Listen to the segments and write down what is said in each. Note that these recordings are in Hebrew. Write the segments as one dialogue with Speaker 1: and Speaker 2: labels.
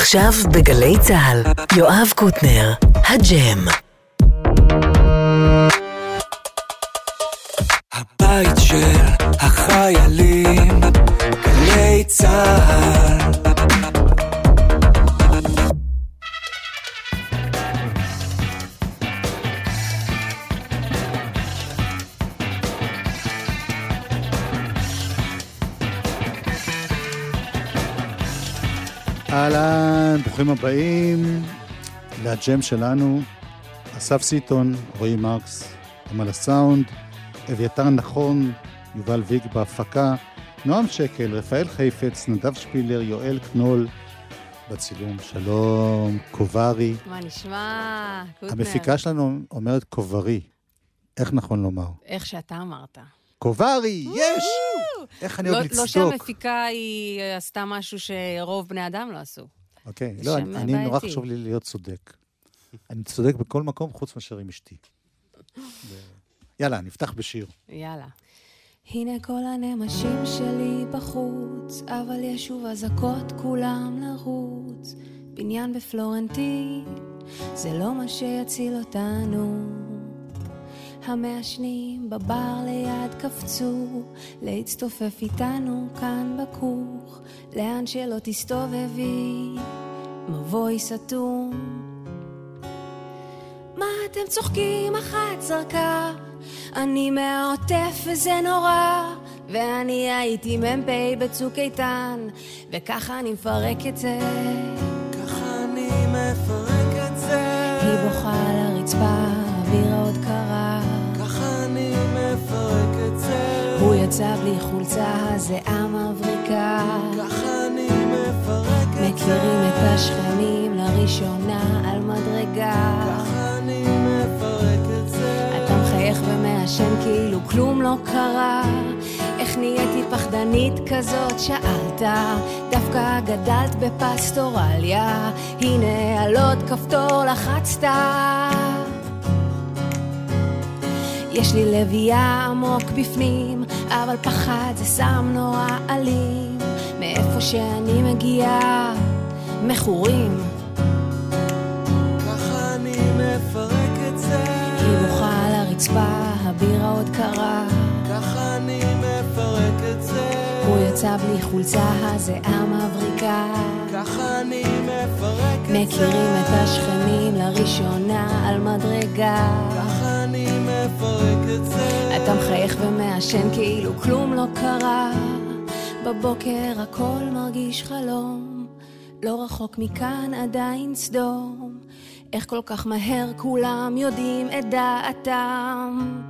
Speaker 1: עכשיו בגלי צה"ל, יואב קוטנר, הג'ם.
Speaker 2: ברוכים הבאים לג'ם שלנו. אסף סיטון, רועי מרקס, הם על הסאונד, אביתר נכון, יובל ויג בהפקה, נועם שקל, רפאל חיפץ, נדב שפילר, יואל קנול בצילום. שלום, קוברי.
Speaker 3: מה נשמע? קוטנר.
Speaker 2: המפיקה שלנו אומרת קוברי. איך נכון לומר?
Speaker 3: איך שאתה אמרת.
Speaker 2: קוברי, יש! איך אני
Speaker 3: לא,
Speaker 2: אוהב
Speaker 3: לא
Speaker 2: לצדוק.
Speaker 3: שהמפיקה היא אה, עשתה משהו שרוב בני אדם לא עשו.
Speaker 2: אוקיי, לא, אני, נורא. חשוב לי להיות צודק. אני צודק בכל מקום חוץ מאשר עם אשתי. יאללה, נפתח בשיר.
Speaker 3: יאללה. הנה כל הנמשים שלי בחוץ, אבל יש שוב אזעקות כולם לרוץ. בניין בפלורנטין, זה לא מה שיציל אותנו. המעשנים בבר ליד קפצו, להצטופף איתנו כאן בכוך, לאן שלא תסתובבי, מבוי סתום. מה אתם צוחקים? אחת זרקה. אני מהעוטף וזה נורא, ואני הייתי מ"פ בצוק איתן, וככה אני מפרק את זה.
Speaker 4: ככה אני מפרק את זה,
Speaker 3: היא בוכה על הרצפה, יצא בלי חולצה, הזיעה מבריקה.
Speaker 4: ככה אני מפרק את זה,
Speaker 3: מכירים את השכנים לראשונה על מדרגה.
Speaker 4: ככה אני מפרק את זה,
Speaker 3: אתה מחייך ומעשן כאילו כלום לא קרה. איך נהייתי פחדנית כזאת? שאלת. דווקא גדלת בפסטורליה. הנה על עוד כפתור לחצת. יש לי לביאה עמוק בפנים, אבל פחד זה סם נורא אלים. מאיפה שאני מגיעה, מכורים.
Speaker 4: ככה אני מפרק את זה,
Speaker 3: היא בוכה על הרצפה, הבירה עוד קרה.
Speaker 4: ככה אני מפרק את זה,
Speaker 3: הוא יצא בלי חולצה, הזיעה מבריקה.
Speaker 4: ככה אני מפרק את זה,
Speaker 3: מכירים את השכנים לראשונה על מדרגה. אתה מחייך ומעשן כאילו כלום לא קרה. בבוקר הכל מרגיש חלום, לא רחוק מכאן עדיין סדום. איך כל כך מהר כולם יודעים את דעתם.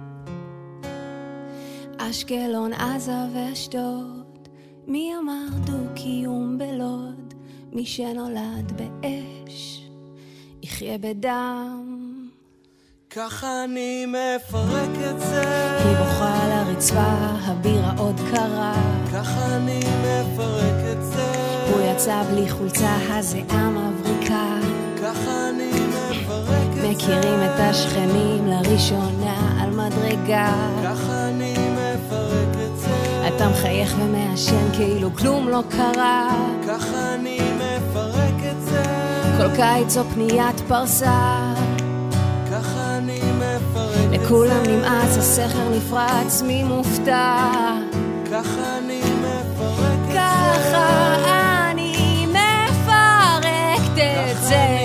Speaker 3: אשקלון, עזה ואשדוד, מי אמר דו-קיום בלוד? מי שנולד באש, יחיה בדם.
Speaker 4: ככה אני מפרק את זה,
Speaker 3: היא בוכה על הרצפה, הבירה עוד קרה.
Speaker 4: ככה אני מפרק את זה,
Speaker 3: הוא יצא בלי חולצה, הזיעה מבריקה.
Speaker 4: ככה אני מפרק את זה,
Speaker 3: מכירים את השכנים לראשונה על מדרגה.
Speaker 4: ככה אני מפרק את זה,
Speaker 3: אתה מחייך ומעשן כאילו כלום לא קרה.
Speaker 4: ככה אני מפרק את זה,
Speaker 3: כל קיץ או פניית פרסה. לכולם נמאס, הסכר נפרץ, מי מופתע?
Speaker 4: ככה אני מפרק את זה,
Speaker 3: ככה אני מפרקת את זה.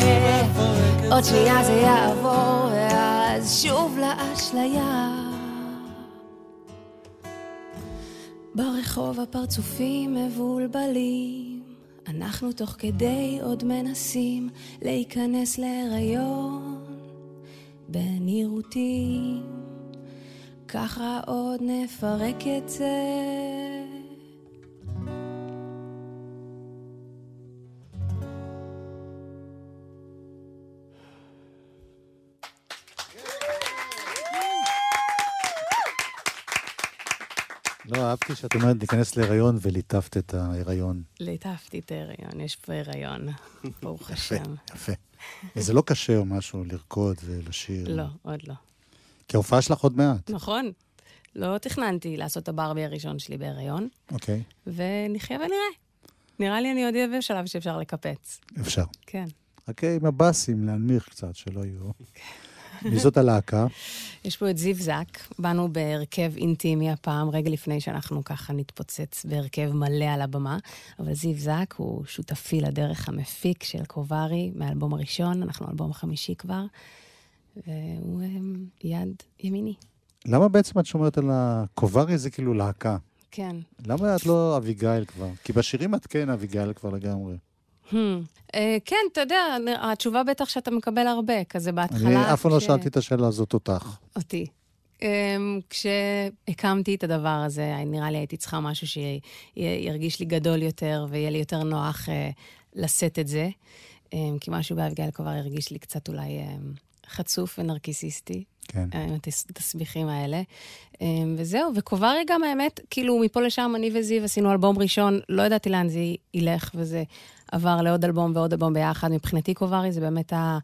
Speaker 3: עוד שנייה זה יעבור, ואז שוב לאשליה. ברחוב הפרצופים מבולבלים, אנחנו תוך כדי עוד מנסים להיכנס להיריון בנראות. ככה עוד נפרק את זה.
Speaker 2: לא, אהבתי שאת אומרת להיכנס להיריון וליטפת את ההיריון.
Speaker 3: ליטפתי את ההיריון, יש פה הריון, ברוך
Speaker 2: יפה,
Speaker 3: השם.
Speaker 2: יפה. וזה לא קשה או משהו לרקוד ולשיר.
Speaker 3: לא, עוד לא.
Speaker 2: כי ההופעה שלך עוד מעט,
Speaker 3: נכון. לא תכננתי לעשות את הברבי הראשון שלי בהיריון,
Speaker 2: אוקיי.
Speaker 3: ונחיה ונראה. נראה לי אני עוד אהיה בשלב שאפשר לקפץ.
Speaker 2: אפשר.
Speaker 3: כן.
Speaker 2: רק עם הבאסים להנמיך קצת, שלא יהיו. מי זאת הלהקה?
Speaker 3: יש פה את זיו זק, באנו בהרכב אינטימי הפעם, רגע לפני שאנחנו ככה נתפוצץ בהרכב מלא על הבמה, אבל זיו זק הוא שותפי לדרך המפיק של קוברי מהאלבום הראשון, אנחנו אלבום החמישי כבר, והוא אמ, יד ימיני.
Speaker 2: למה בעצם את שומרת על הקוברי זה כאילו להקה?
Speaker 3: כן.
Speaker 2: למה את לא אביגיל כבר? כי בשירים את כן אביגיל כבר לגמרי.
Speaker 3: Hmm. Uh, כן, אתה יודע, התשובה בטח שאתה מקבל הרבה, כזה בהתחלה.
Speaker 2: אני אף פעם לא שאלתי את השאלה הזאת אותך.
Speaker 3: אותי. Um, כשהקמתי את הדבר הזה, נראה לי הייתי צריכה משהו שירגיש לי גדול יותר ויהיה לי יותר נוח לשאת את זה. כי משהו באביגיל כבר הרגיש לי קצת אולי חצוף ונרקיסיסטי.
Speaker 2: כן.
Speaker 3: עם התס- התסביכים האלה. וזהו, וקוברי גם האמת, כאילו מפה לשם אני וזיו עשינו אלבום ראשון, לא ידעתי לאן זה ילך, וזה עבר לעוד אלבום ועוד אלבום ביחד. מבחינתי קוברי זה באמת ה...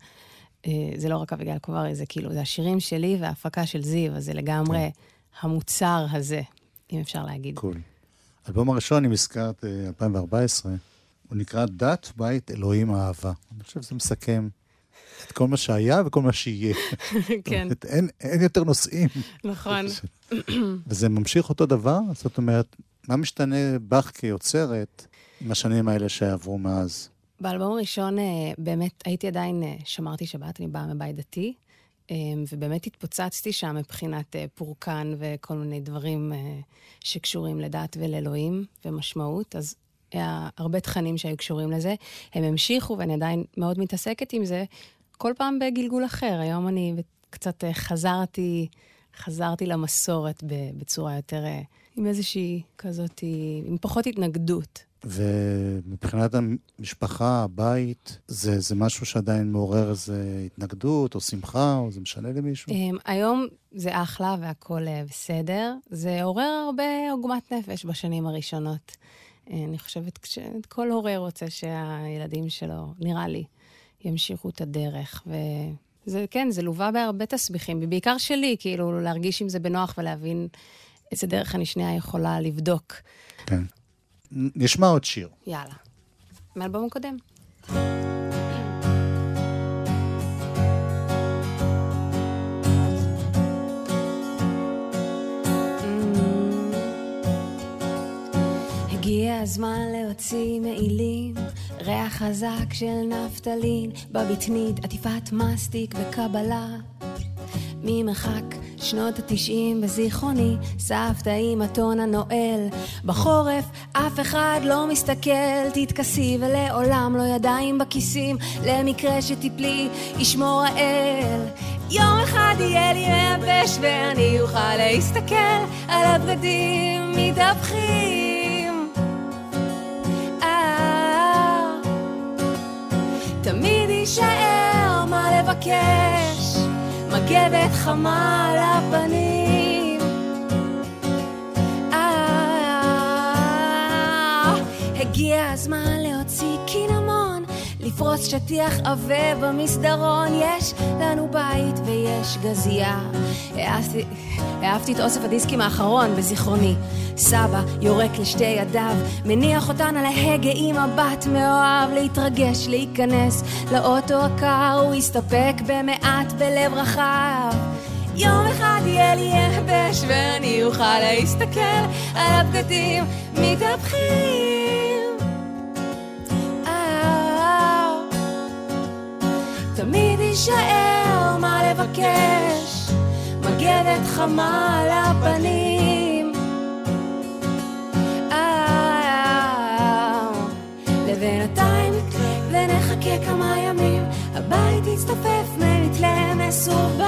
Speaker 3: אה, זה לא רק אביגיל קוברי, זה כאילו, זה השירים שלי וההפקה של זיו, אז זה לגמרי המוצר הזה, אם אפשר להגיד.
Speaker 2: קול. האלבום הראשון, אם הזכרת, אה, 2014, הוא נקרא דת, בית, אלוהים, אהבה. אני חושב שזה מסכם את כל מה שהיה וכל מה שיהיה.
Speaker 3: כן,
Speaker 2: אומרת, אין, אין יותר נושאים.
Speaker 3: נכון.
Speaker 2: וזה ממשיך אותו דבר? זאת אומרת, מה משתנה בך כיוצרת עם השנים האלה שעברו מאז?
Speaker 3: באלבום הראשון, אה, באמת, הייתי עדיין, אה, שמרתי שבת, אני באה מבית דתי, אה, ובאמת התפוצצתי שם מבחינת פורקן וכל מיני דברים שקשורים לדת ולאלוהים ומשמעות, אז היה הרבה תכנים שהיו קשורים לזה. הם המשיכו, ואני עדיין מאוד מתעסקת עם זה, כל פעם בגלגול אחר. היום אני קצת חזרתי, חזרתי למסורת בצורה יותר, עם איזושהי כזאת, עם פחות התנגדות.
Speaker 2: ומבחינת המשפחה, הבית, זה, זה משהו שעדיין מעורר איזה התנגדות או שמחה, או זה משנה למישהו?
Speaker 3: Um, היום זה אחלה והכול uh, בסדר. זה עורר הרבה עוגמת נפש בשנים הראשונות. Uh, אני חושבת שכל הורה רוצה שהילדים שלו, נראה לי, ימשיכו את הדרך. וזה, כן, זה לווה בהרבה תסביכים, ובעיקר שלי, כאילו, להרגיש עם זה בנוח ולהבין איזה דרך אני שנייה יכולה לבדוק.
Speaker 2: כן. נשמע עוד שיר.
Speaker 3: יאללה. מאלבום הקודם. הגיע הזמן להוציא מעילים, ריח חזק של נפטלין, בבטנית עטיפת מסטיק וקבלה. ממרחק שנות התשעים בזיכרוני, סבתא עם הטון הנואל. בחורף אף אחד לא מסתכל, תתכסי ולעולם לא ידיים בכיסים, למקרה שתיפלי ישמור האל. יום אחד יהיה לי מייבש ואני אוכל להסתכל על הבגדים מתהפכים. אה, תמיד יישאר מה לבקש, מגבת חמה על הפנים. אה, הגיע הזמן לפרוס שטיח עבה במסדרון. יש לנו בית ויש גזייה. העפתי- אהבתי את אוסף הדיסקים האחרון בזיכרוני. סבא יורק לשתי ידיו, מניח אותן על ההגה עם מבט מאוהב, להתרגש, להיכנס לאוטו הקר, הוא יסתפק במעט בלב רחב. יום אחד יהיה לי יבש ואני אוכל להסתכל על הבגדים מתהפכים. תמיד יישאר מה לבקש, מגבת חמה על הפנים. אה, לבינתיים ונחכה כמה ימים, הבית יצטופף ממתלה מסורבל.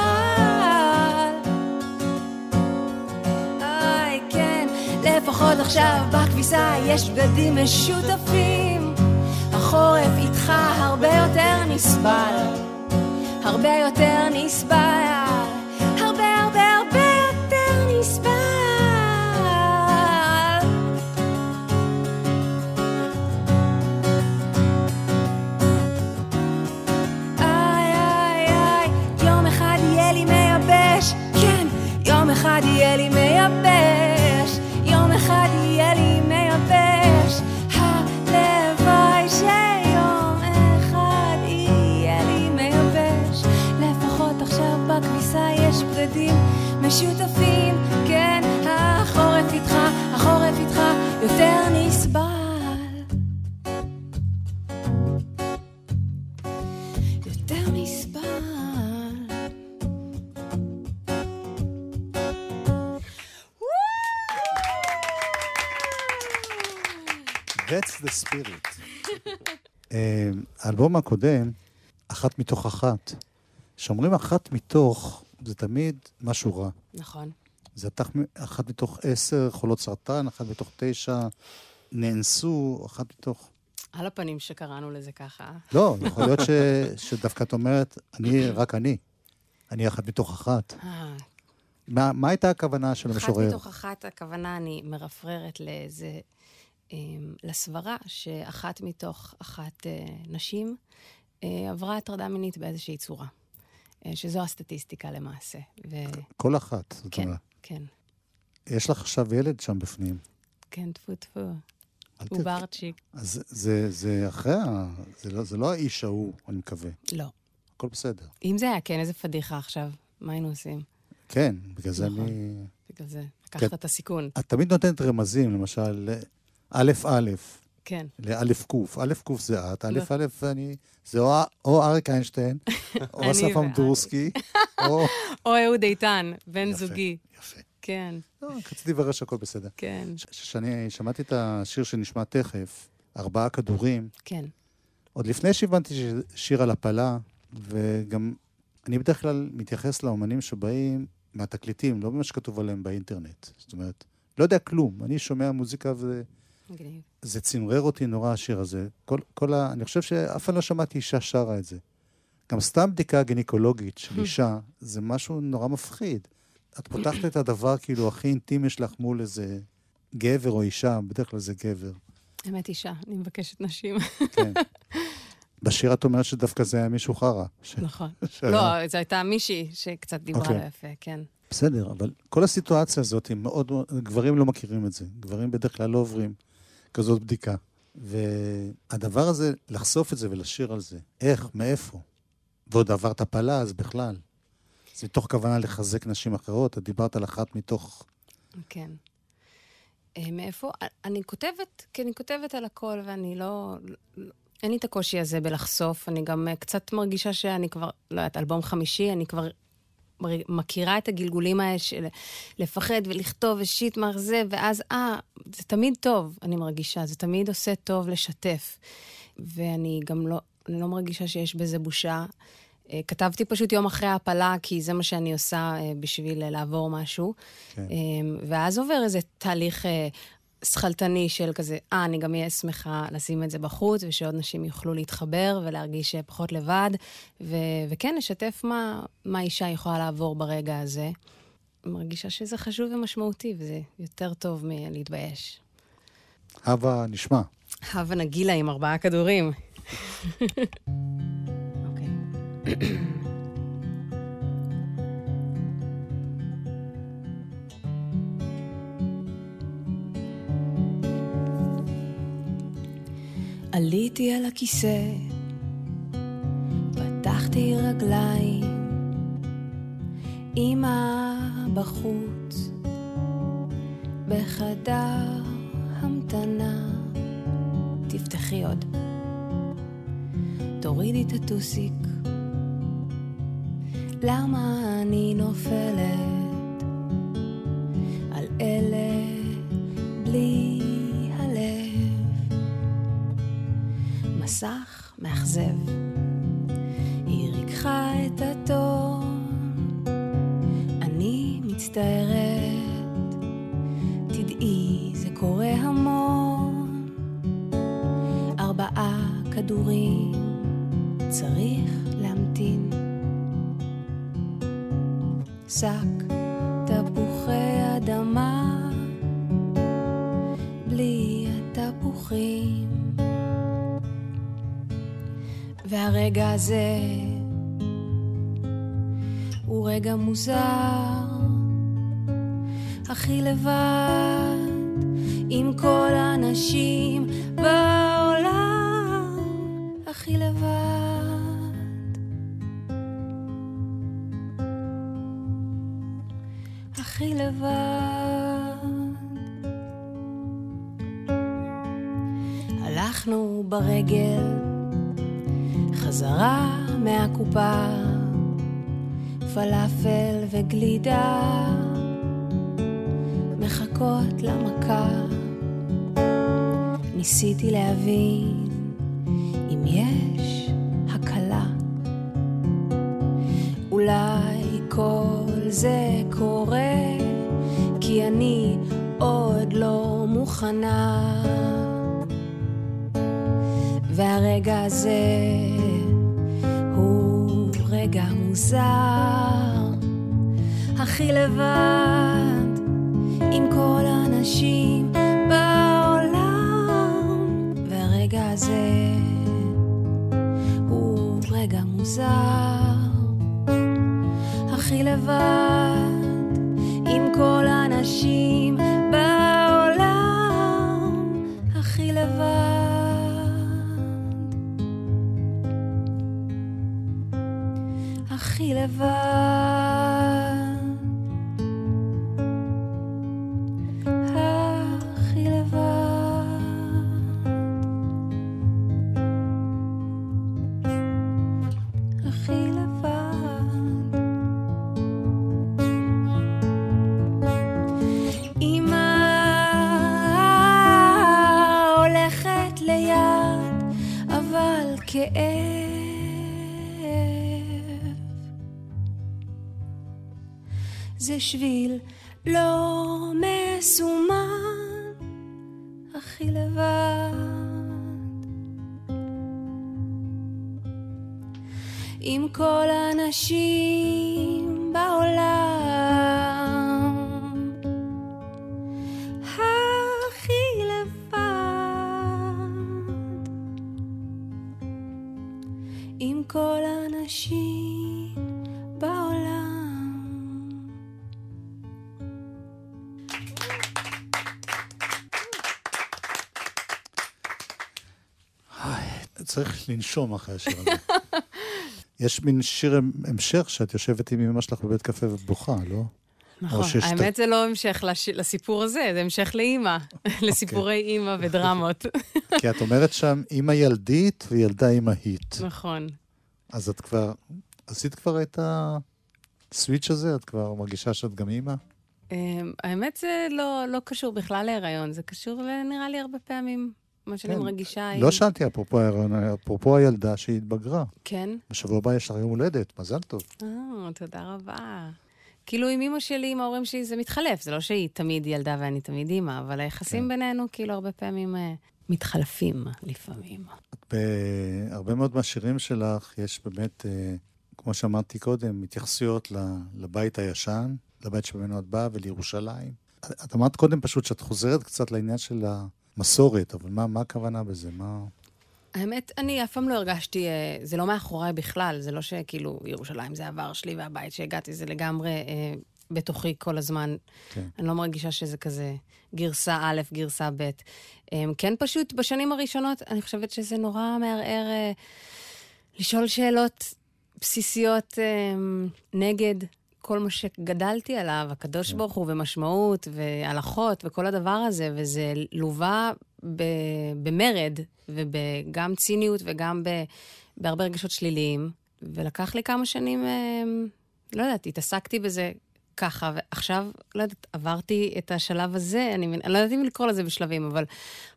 Speaker 3: איי, כן, לפחות עכשיו בכביסה יש בגדים משותפים. החורף איתך הרבה יותר נסבל, הרבה יותר נסבל,
Speaker 2: That's the spirit. אה, האלבום הקודם, אחת מתוך אחת. כשאומרים אחת מתוך, זה תמיד משהו רע.
Speaker 3: נכון.
Speaker 2: זה אחת- אחת מתוך עשר חולות סרטן, אחת מתוך תשע נאנסו, אחת מתוך...
Speaker 3: על הפנים שקראנו לזה ככה.
Speaker 2: לא, יכול להיות ש... שדווקא את אומרת, אני, רק אני. אני אחת מתוך אחת.
Speaker 3: אה,
Speaker 2: מה, מה הייתה הכוונה של
Speaker 3: אחת
Speaker 2: המשורר?
Speaker 3: מתוך אחת, הכוונה, אני מרפררת לאיזה, לסברה שאחת מתוך אחת אה, נשים אה, עברה הטרדה מינית באיזושהי צורה. אה, שזו הסטטיסטיקה למעשה. וכן,
Speaker 2: כל אחת, זאת אומרת.
Speaker 3: כן,
Speaker 2: יש לך עכשיו ילד שם בפנים.
Speaker 3: כן, טפו טפו.
Speaker 2: אל ת-
Speaker 3: עוברצ'יק.
Speaker 2: אז זה, זה אחרי ה... זה לא, זה לא האיש ההוא, אני מקווה.
Speaker 3: לא.
Speaker 2: הכל בסדר.
Speaker 3: אם זה היה כן, איזה פדיחה עכשיו. מה היינו עושים?
Speaker 2: כן, בגלל זה
Speaker 3: נכון.
Speaker 2: אני...
Speaker 3: בגלל זה. לקחת
Speaker 2: כן.
Speaker 3: את הסיכון.
Speaker 2: את תמיד נותנת רמזים, למשל, א' א',
Speaker 3: כן.
Speaker 2: לאלף קוף. א' קוף זה את, א'
Speaker 3: לא.
Speaker 2: א', אני... זה או, אריק איינשטיין, או אסף. אמדורסקי, או...
Speaker 3: או אהוד איתן, בן
Speaker 2: יפה.
Speaker 3: זוגי.
Speaker 2: יפה.
Speaker 3: כן,
Speaker 2: לא, רציתי לברר שהכל בסדר.
Speaker 3: כן,
Speaker 2: כשאני שמעתי את השיר שנשמע תכף, ארבעה כדורים,
Speaker 3: כן.
Speaker 2: עוד לפני שהבנתי שיר על הפלה, וגם אני בדרך כלל מתייחס לאומנים שבאים מהתקליטים, לא ממה שכתוב עליהם באינטרנט. זאת אומרת, לא יודע כלום. אני שומע מוזיקה וזה
Speaker 3: מגניב.
Speaker 2: זה צמרר אותי נורא, השיר הזה. כל, כל ה... אני חושב שאף פעם לא שמעתי אישה שרה את זה. גם סתם בדיקה גינקולוגית של אישה, זה משהו נורא מפחיד. את פותחת את הדבר כאילו הכי אינטימי שלך מול איזה גבר או אישה, בדרך כלל זה גבר.
Speaker 3: אמת אישה, אני מבקשת נשים.
Speaker 2: כן. בשיר את אומרת שדווקא זה היה מישהו חרא. ש...
Speaker 3: נכון.
Speaker 2: שהיה-
Speaker 3: לא, זו הייתה מישהי שקצת דיברה
Speaker 2: אוקיי.
Speaker 3: לא יפה, כן.
Speaker 2: בסדר, אבל כל הסיטואציה הזאת מאוד- גברים לא מכירים את זה. גברים בדרך כלל לא עוברים כזאת בדיקה. והדבר הזה, לחשוף את זה ולשיר על זה, איך, מאיפה, ועוד עברת הפלה, אז בכלל. זה מתוך כוונה לחזק נשים אחרות, את דיברת על אחת מתוך...
Speaker 3: כן. אה, מאיפה? אני כותבת, כי אני כותבת על הכל, ואני לא... אין לי את הקושי הזה בלחשוף. אני גם אה, קצת מרגישה שאני כבר, לא יודעת, אלבום חמישי, אני כבר מכירה את הגלגולים האלה של לפחד ולכתוב ושיט מר זה, ואז, אה, זה תמיד טוב, אני מרגישה, זה תמיד עושה טוב לשתף. ואני גם לא, אני לא מרגישה שיש בזה בושה. אה, כתבתי פשוט יום אחרי ההפלה, כי זה מה שאני עושה אה, בשביל אה, לעבור משהו.
Speaker 2: כן.
Speaker 3: ואז עובר איזה תהליך שכלתני של כזה, אה, אני גם אהיה שמחה לשים את זה בחוץ, ושעוד נשים יוכלו להתחבר ולהרגיש פחות לבד, ו- וכן, לשתף מה, מה אישה יכולה לעבור ברגע הזה. מרגישה שזה חשוב ומשמעותי, וזה יותר טוב מלהתבייש.
Speaker 2: הווה נשמע.
Speaker 3: הווה נגילה עם ארבעה כדורים. אוקיי. עליתי על הכיסא, פתחתי רגליים, אמא בחוץ, בחדר המתנה. תפתחי עוד. תורידי את הטוסיק. למה אני נופלת כדורים, צריך להמתין. שק תפוחי אדמה, בלי התפוחים. והרגע הזה הוא רגע מוזר, הכי לבד עם כל האנשים ברגל, חזרה מהקופה, פלאפל וגלידה, מחכות למכה. ניסיתי להבין אם יש הקלה. אולי כל זה קורה כי אני עוד לא מוכנה. והרגע הזה הוא רגע מוזר, הכי לבד עם כל האנשים בעולם. והרגע הזה הוא רגע מוזר, הכי לבד עם כל האנשים הכי זה שביל לא מסומן, הכי לבד. עם כל האנשים בעולם,
Speaker 2: לנשום אחרי השיר הזה. יש מין שיר המשך שאת יושבת עם אמא שלך בבית קפה ובוכה, לא?
Speaker 5: נכון, האמת זה לא המשך לש... לסיפור הזה, זה המשך לאימא, לסיפורי אימא ודרמות.
Speaker 2: כי את אומרת שם אימא ילדית וילדה אימהית.
Speaker 5: נכון.
Speaker 2: אז את כבר, עשית כבר את הסוויץ' הזה? את כבר מרגישה שאת גם אימא?
Speaker 5: אמ, האמת זה לא, לא קשור בכלל להיריון, זה קשור נראה לי הרבה פעמים, מה שאני
Speaker 2: כן.
Speaker 5: מרגישה עם...
Speaker 2: לא שאלתי אפרופו ההיריון, אפרופו הילדה שהיא התבגרה.
Speaker 5: כן?
Speaker 2: בשבוע הבא יש לך יום הולדת, מזל טוב.
Speaker 5: אה, תודה רבה. כאילו עם אימא שלי, עם ההורים שלי, זה מתחלף. זה לא שהיא תמיד ילדה ואני תמיד אימא, אבל היחסים
Speaker 2: כן.
Speaker 5: בינינו כאילו הרבה פעמים אה, מתחלפים לפעמים.
Speaker 2: בהרבה מאוד מהשירים שלך יש באמת, אה, כמו שאמרתי קודם, התייחסויות לבית הישן, לבית שממנו את באה ולירושלים. את אמרת קודם פשוט שאת חוזרת קצת לעניין של המסורת, אבל מה, מה הכוונה בזה? מה...
Speaker 5: האמת, אני אף פעם לא הרגשתי, אה, זה לא מאחוריי בכלל, זה לא שכאילו ירושלים זה העבר שלי והבית שהגעתי, זה לגמרי אה, בתוכי כל הזמן.
Speaker 2: כן.
Speaker 5: אני לא מרגישה שזה כזה גרסה א', גרסה ב'. אה, כן, פשוט בשנים הראשונות, אני חושבת שזה נורא מערער אה, לשאול שאלות בסיסיות אה, נגד כל מה שגדלתי עליו, הקדוש ברוך הוא ומשמעות והלכות וכל הדבר הזה, וזה לווה ב- במרד וגם ציניות וגם ב- בהרבה רגשות שליליים. ולקח לי כמה שנים, אה, לא יודעת, התעסקתי בזה ככה, ועכשיו, לא יודעת, עברתי את השלב הזה, אני, אני לא יודעת אם לקרוא לזה בשלבים, אבל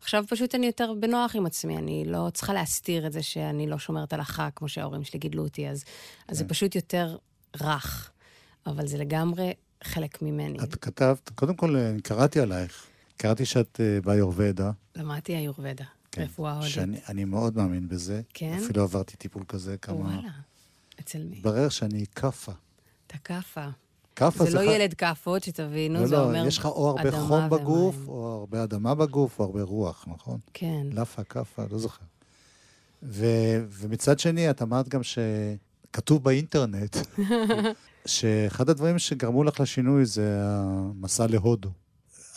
Speaker 5: עכשיו פשוט אני יותר בנוח עם עצמי, אני לא צריכה להסתיר את זה שאני לא שומרת הלכה, כמו שההורים שלי גידלו אותי, אז, אז זה פשוט יותר רך, אבל זה לגמרי חלק ממני.
Speaker 2: את כתבת, קודם כל, אני קראתי עלייך. קראתי שאת אה, באיורבדה.
Speaker 5: למדתי איורבדה, רפואה הודית.
Speaker 2: שאני אני מאוד מאמין בזה.
Speaker 5: כן?
Speaker 2: אפילו עברתי טיפול כזה כמה...
Speaker 5: וואלה, אצל מי?
Speaker 2: התברר שאני כאפה.
Speaker 5: אתה כאפה.
Speaker 2: כאפה
Speaker 5: זה לא
Speaker 2: ח-
Speaker 5: ילד כאפות, שתבינו,
Speaker 2: לא,
Speaker 5: זה אומר
Speaker 2: לא, יש לך או הרבה
Speaker 5: אדמה
Speaker 2: חום בגוף,
Speaker 5: ומים.
Speaker 2: או הרבה אדמה בגוף, או הרבה רוח, נכון?
Speaker 5: כן.
Speaker 2: לאפה, כאפה, לא זוכר. ו, ומצד שני, את אמרת גם שכתוב באינטרנט, שאחד הדברים שגרמו לך לשינוי זה המסע להודו.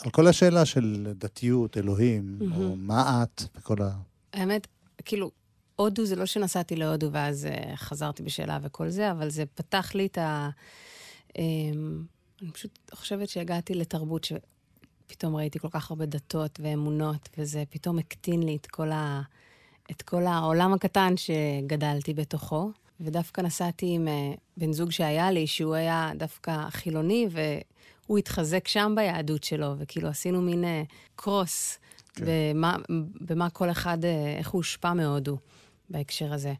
Speaker 2: על כל השאלה של דתיות, אלוהים, או מה את, וכל ה...
Speaker 5: האמת, כאילו, הודו זה לא שנסעתי להודו ואז uh, חזרתי בשאלה וכל זה, אבל זה פתח לי את ה... Um,
Speaker 3: אני פשוט חושבת שהגעתי לתרבות שפתאום ראיתי כל כך הרבה דתות ואמונות, וזה פתאום הקטין לי את כל, ה... את כל העולם הקטן שגדלתי בתוכו. ודווקא נסעתי עם אה, בן זוג שהיה לי, שהוא היה דווקא חילוני, והוא התחזק שם ביהדות שלו, וכאילו עשינו מין קרוס כן. במה, במה כל אחד, איך הוא הושפע מהודו בהקשר הזה.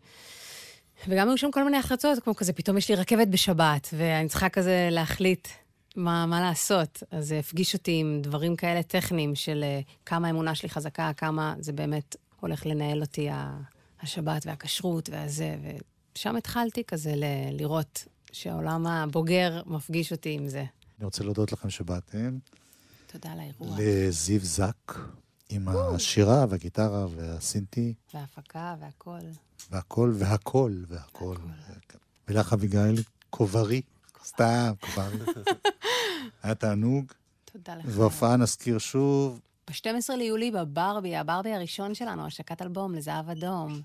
Speaker 3: וגם היו שם כל מיני החלטות, כמו כזה, פתאום יש לי רכבת בשבת, ואני צריכה כזה להחליט מה, מה לעשות. אז זה הפגיש אותי עם דברים כאלה טכניים של כמה האמונה שלי חזקה, כמה זה באמת הולך לנהל אותי השבת והכשרות והזה, ושם התחלתי כזה ל- לראות שהעולם הבוגר מפגיש אותי עם זה.
Speaker 2: אני רוצה להודות לכם שבאתם.
Speaker 3: תודה על האירוע.
Speaker 2: לזיו זק, עם השירה והגיטרה והסינטי.
Speaker 3: וההפקה והכל.
Speaker 2: והכל, והכל, והכל. ולך אביגיל, קוברי, סתם, קוברי. היה תענוג.
Speaker 3: תודה לך.
Speaker 2: והופעה נזכיר שוב.
Speaker 3: ב-12 ליולי בברבי, הברבי הראשון שלנו, השקת אלבום לזהב אדום.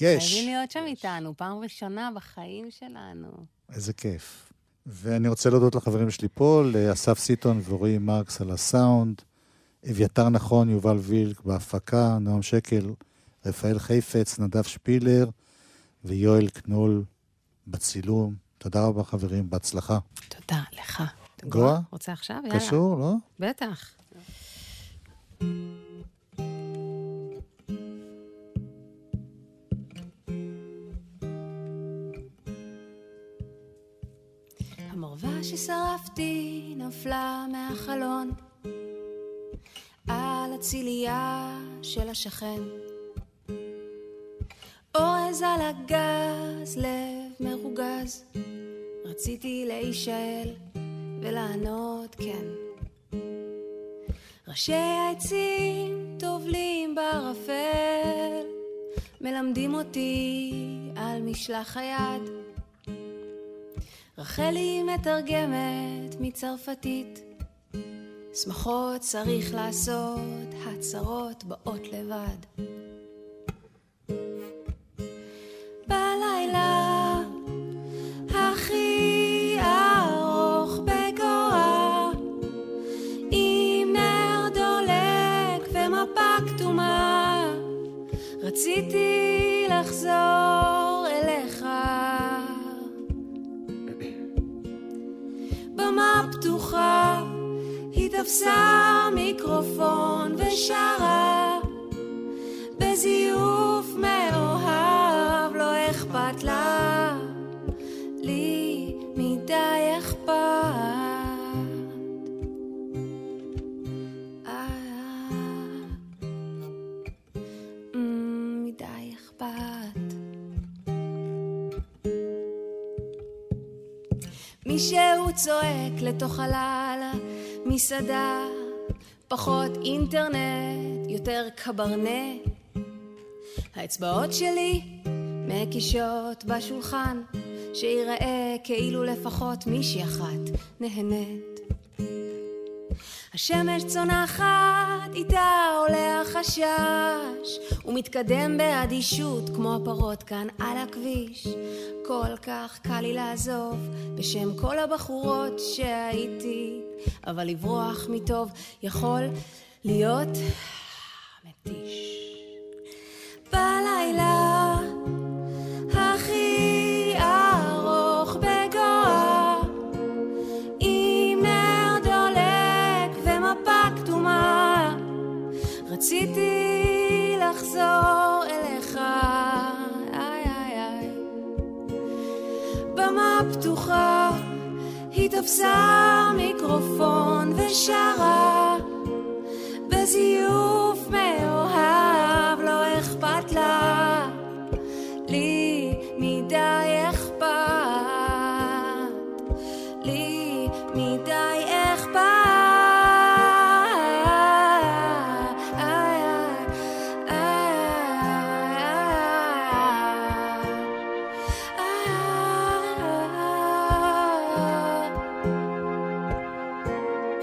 Speaker 2: יש.
Speaker 3: חייבים להיות שם איתנו, פעם ראשונה בחיים שלנו.
Speaker 2: איזה כיף. ואני רוצה להודות לחברים שלי פה, לאסף סיטון ורועי מרקס על הסאונד, אביתר נכון, יובל וילק בהפקה, נועם שקל, רפאל חיפץ, נדב שפילר ויואל קנול בצילום. תודה רבה, חברים, בהצלחה.
Speaker 3: תודה לך.
Speaker 2: גואה?
Speaker 3: רוצה עכשיו? יאללה.
Speaker 2: קשור, לא?
Speaker 3: בטח. ששרפתי נפלה מהחלון על הצילייה של השכן. אורז על הגז, לב מרוגז, רציתי להישאל ולענות כן. ראשי העצים טובלים בערפל, מלמדים אותי על משלח היד. רחלי מתרגמת מצרפתית, שמחות צריך לעשות, הצהרות באות לבד. תפסה מיקרופון ושרה בזיוף מאוהב, לא אכפת לה, לי מדי אכפת. אה, אמ, מדי אכפת. מישהו צועק לתוך הלילה, מסעדה, פחות אינטרנט, יותר קברנט. האצבעות שלי מקישות בשולחן, שיראה כאילו לפחות מישהי אחת נהנית. השמש צונחת, איתה עולה החשש, הוא מתקדם באדישות כמו הפרות כאן על הכביש. כל כך קל לי לעזוב בשם כל הבחורות שהייתי, אבל לברוח מטוב יכול להיות מתיש. בלילה תפסה מיקרופון ושרה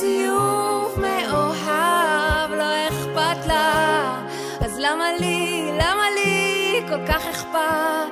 Speaker 3: זיוף מאוהב, לא אכפת לה. אז למה לי, למה לי כל כך אכפת?